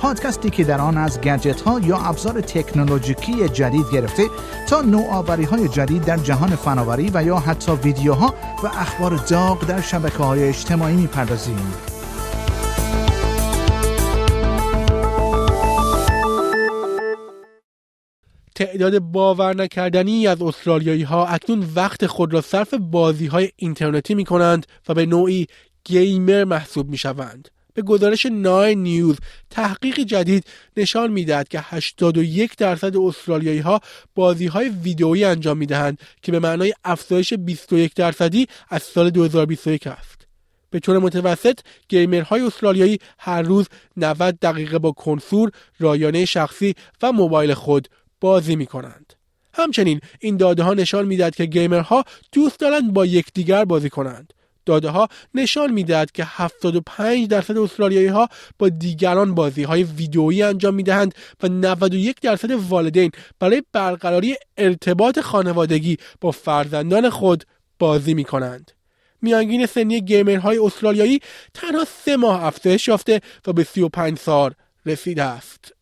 پادکستی که در آن از گجت ها یا ابزار تکنولوژیکی جدید گرفته تا نوآوری های جدید در جهان فناوری و یا حتی ویدیوها و اخبار داغ در شبکه های اجتماعی می‌پردازیم. تعداد باور نکردنی از استرالیایی ها اکنون وقت خود را صرف بازی های اینترنتی می کنند و به نوعی گیمر محسوب می شوند. به گزارش نای نیوز تحقیق جدید نشان می‌دهد که 81 درصد استرالیایی ها بازی های ویدئویی انجام می دهند که به معنای افزایش 21 درصدی از سال 2021 است. به طور متوسط گیمرهای استرالیایی هر روز 90 دقیقه با کنسور، رایانه شخصی و موبایل خود بازی می کنند. همچنین این داده ها نشان می‌دهد که گیمرها دوست دارند با یکدیگر بازی کنند. داده ها نشان می‌دهد که 75 درصد استرالیایی ها با دیگران بازی های ویدئویی انجام می دهند و 91 درصد والدین برای برقراری ارتباط خانوادگی با فرزندان خود بازی می کنند. میانگین سنی گیمرهای استرالیایی تنها سه ماه افزایش یافته و به 35 سال رسیده است.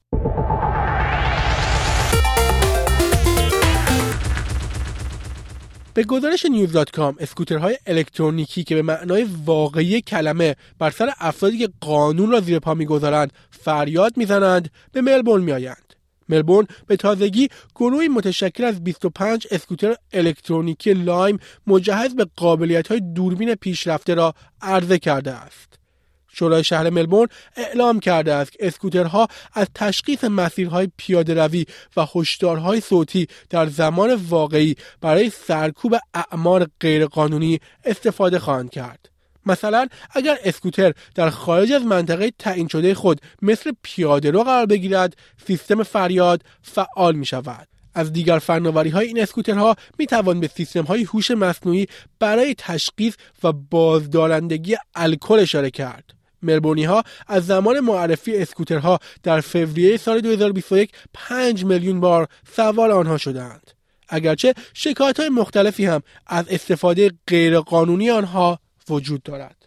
به گزارش news dot com اسکوترهای الکترونیکی که به معنای واقعی کلمه بر سر افرادی که قانون را زیر پا می‌گذارند فریاد می‌زنند به ملبورن میآیند. ملبورن به تازگی گروهی متشکل از 25 اسکوتر الکترونیکی لایم مجهز به قابلیت های دوربین پیشرفته را عرضه کرده است. شورای شهر ملبورن اعلام کرده است که اسکوترها از تشخیص مسیرهای پیاده روی و هشدارهای صوتی در زمان واقعی برای سرکوب اعمار غیرقانونی استفاده خواهند کرد. مثلا اگر اسکوتر در خارج از منطقه تعیین شده خود مثل پیاده رو قرار بگیرد سیستم فریاد فعال می شود. از دیگر فناوری های این اسکوترها می توان به سیستم های هوش مصنوعی برای تشخیص و بازدارندگی الکل اشاره کرد. ملبورنی ها از زمان معرفی اسکوترها در فوریه سال 2021 5 میلیون بار سوار آنها شدند. اگرچه شکایت های مختلفی هم از استفاده غیرقانونی آنها وجود دارد.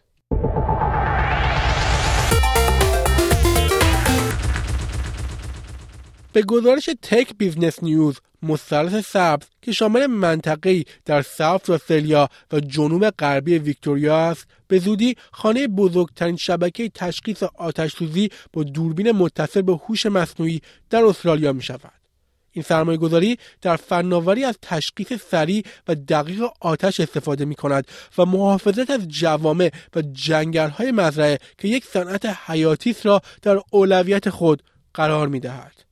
به گزارش Tech Business News مثلث سبز که شامل منطقه‌ای در South Australia و جنوب غربی ویکتوریا است به زودی خانه بزرگترین شبکه تشخیص آتش سوزی با دوربین متصل به هوش مصنوعی در استرالیا می شود. این سرمایه گذاری در فناوری از تشخیص سریع و دقیق آتش استفاده می کند و محافظت از جوامع و جنگلهای مزرعه که یک صنعت حیاتی را در اولویت خود قرار می دهد.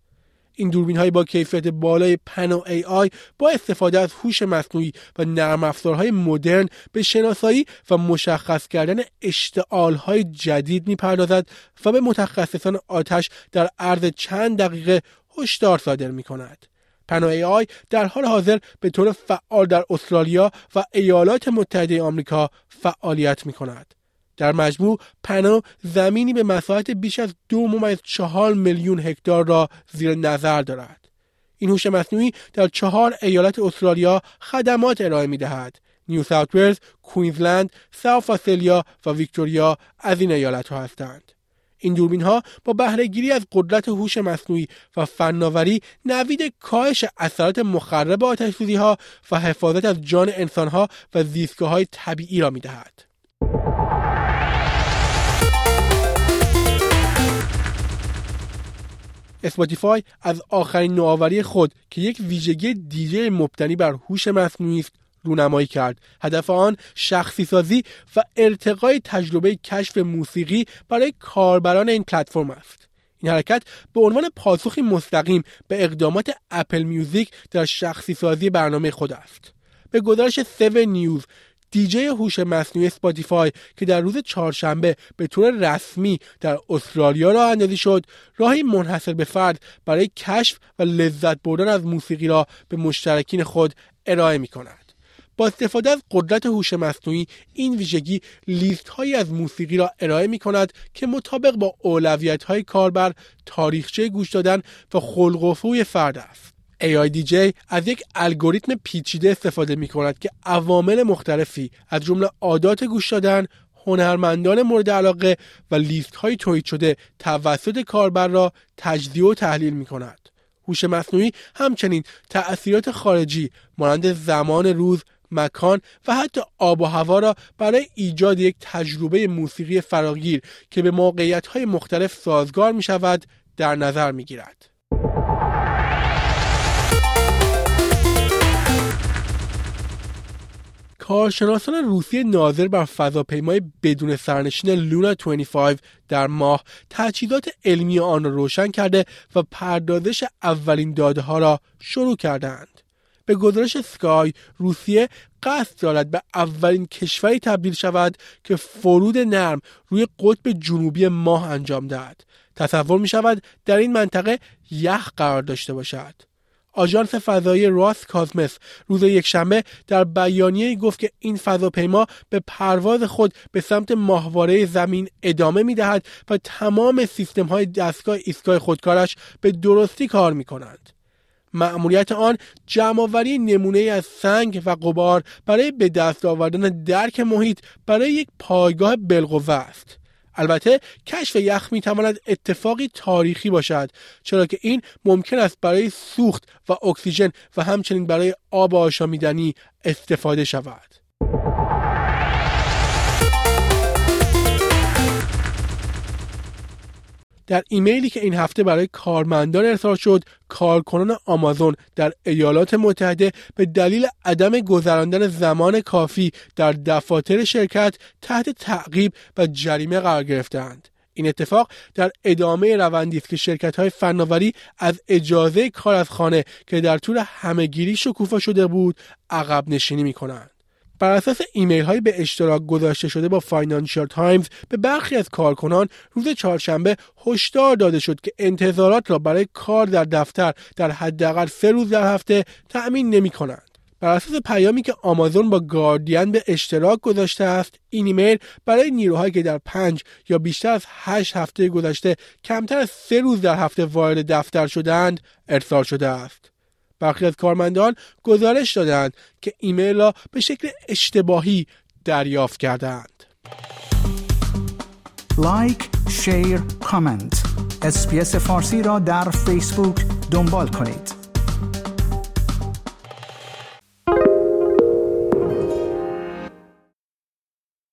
این دوربین های با کیفیت بالای پنو ای آی با استفاده از هوش مصنوعی و نرم افزارهای مدرن به شناسایی و مشخص کردن اشتعال های جدید می‌پردازد و به متخصصان آتش در عرض چند دقیقه هشدار صادر می کند. پنو ای آی در حال حاضر به طور فعال در استرالیا و ایالات متحده آمریکا فعالیت می کند. در مجموع پنو زمینی به مساحت بیش از دو ممیز چهار میلیون هکتار را زیر نظر دارد. این هوش مصنوعی در چهار ایالت استرالیا خدمات ارائه می دهد. نیو ساوت ولز، کوینزلند، ساوت آسترالیا و ویکتوریا از این ایالت ها هستند. این دوربین ها با بهرهگیری از قدرت هوش مصنوعی و فناوری نوید کاهش اثرات مخرب آتش ها و حفاظت از جان انسان ها و زیستگاه های طبیعی را می دهد. اسپاتیفای از آخرین نوآوری خود که یک ویژگی دیجی مبتنی بر هوش مصنوعی است رونمایی کرد. هدف آن شخصی سازی و ارتقای تجربه کشف موسیقی برای کاربران این پلتفرم است. این حرکت به عنوان پاسخی مستقیم به اقدامات اپل میوزیک در شخصی سازی برنامه خود است. به گزارش 7 News DJ هوش مصنوعی اسپاتیفای که در روز چهارشنبه به طور رسمی در استرالیا راه اندازی شد راهی منحصر به فرد برای کشف و لذت بردن از موسیقی را به مشترکین خود ارائه می کند. با استفاده از قدرت هوش مصنوعی این ویژگی لیست هایی از موسیقی را ارائه می کند که مطابق با اولویت های کاربر تاریخچه گوش دادن و خلق و فرد است. AIDJ از یک الگوریتم پیچیده استفاده می کند که عوامل مختلفی از جمله عادات گوش دادن، هنرمندان مورد علاقه و لیست های تولید شده توسط کاربر را تجزیه و تحلیل می کند. هوش مصنوعی همچنین تأثیرات خارجی مانند زمان روز، مکان و حتی آب و هوا را برای ایجاد یک تجربه موسیقی فراگیر که به موقعیت های مختلف سازگار می شود در نظر می گیرد. کارشناسان روسیه ناظر بر فضاپیمای بدون سرنشین لونا 25 در ماه تجهیزات علمی آن را روشن کرده و پردازش اولین داده ها را شروع کردند. به گزارش سکای روسیه قصد دارد به اولین کشوری تبدیل شود که فرود نرم روی قطب جنوبی ماه انجام دهد. تصور می شود در این منطقه یخ قرار داشته باشد. آژانس فضایی راس کازمس روز یکشنبه در بیانیه گفت که این فضاپیما به پرواز خود به سمت ماهواره زمین ادامه می دهد و تمام سیستم های دستگاه ایستگاه خودکارش به درستی کار می کنند. مأموریت آن جمعآوری نمونه از سنگ و قبار برای به دست آوردن درک محیط برای یک پایگاه بالقوه است. البته کشف یخ می تواند اتفاقی تاریخی باشد چرا که این ممکن است برای سوخت و اکسیژن و همچنین برای آب آشامیدنی استفاده شود. در ایمیلی که این هفته برای کارمندان ارسال شد کارکنان آمازون در ایالات متحده به دلیل عدم گذراندن زمان کافی در دفاتر شرکت تحت تعقیب و جریمه قرار گرفتند این اتفاق در ادامه روندی است که شرکت های فناوری از اجازه کار از خانه که در طول همهگیری شکوفا شده بود عقب نشینی می کنند. بر اساس ایمیل های به اشتراک گذاشته شده با فاینانشال تایمز به برخی از کارکنان روز چهارشنبه هشدار داده شد که انتظارات را برای کار در دفتر در حداقل سه روز در هفته تأمین نمی کنند. بر اساس پیامی که آمازون با گاردین به اشتراک گذاشته است این ایمیل برای نیروهایی که در پنج یا بیشتر از هشت هفته گذشته کمتر از سه روز در هفته وارد دفتر شدند ارسال شده است برخی از کارمندان گزارش دادند که ایمیل را به شکل اشتباهی دریافت کردند. like، share، comment. اسپیس فارسی را در فیسبوک دنبال کنید.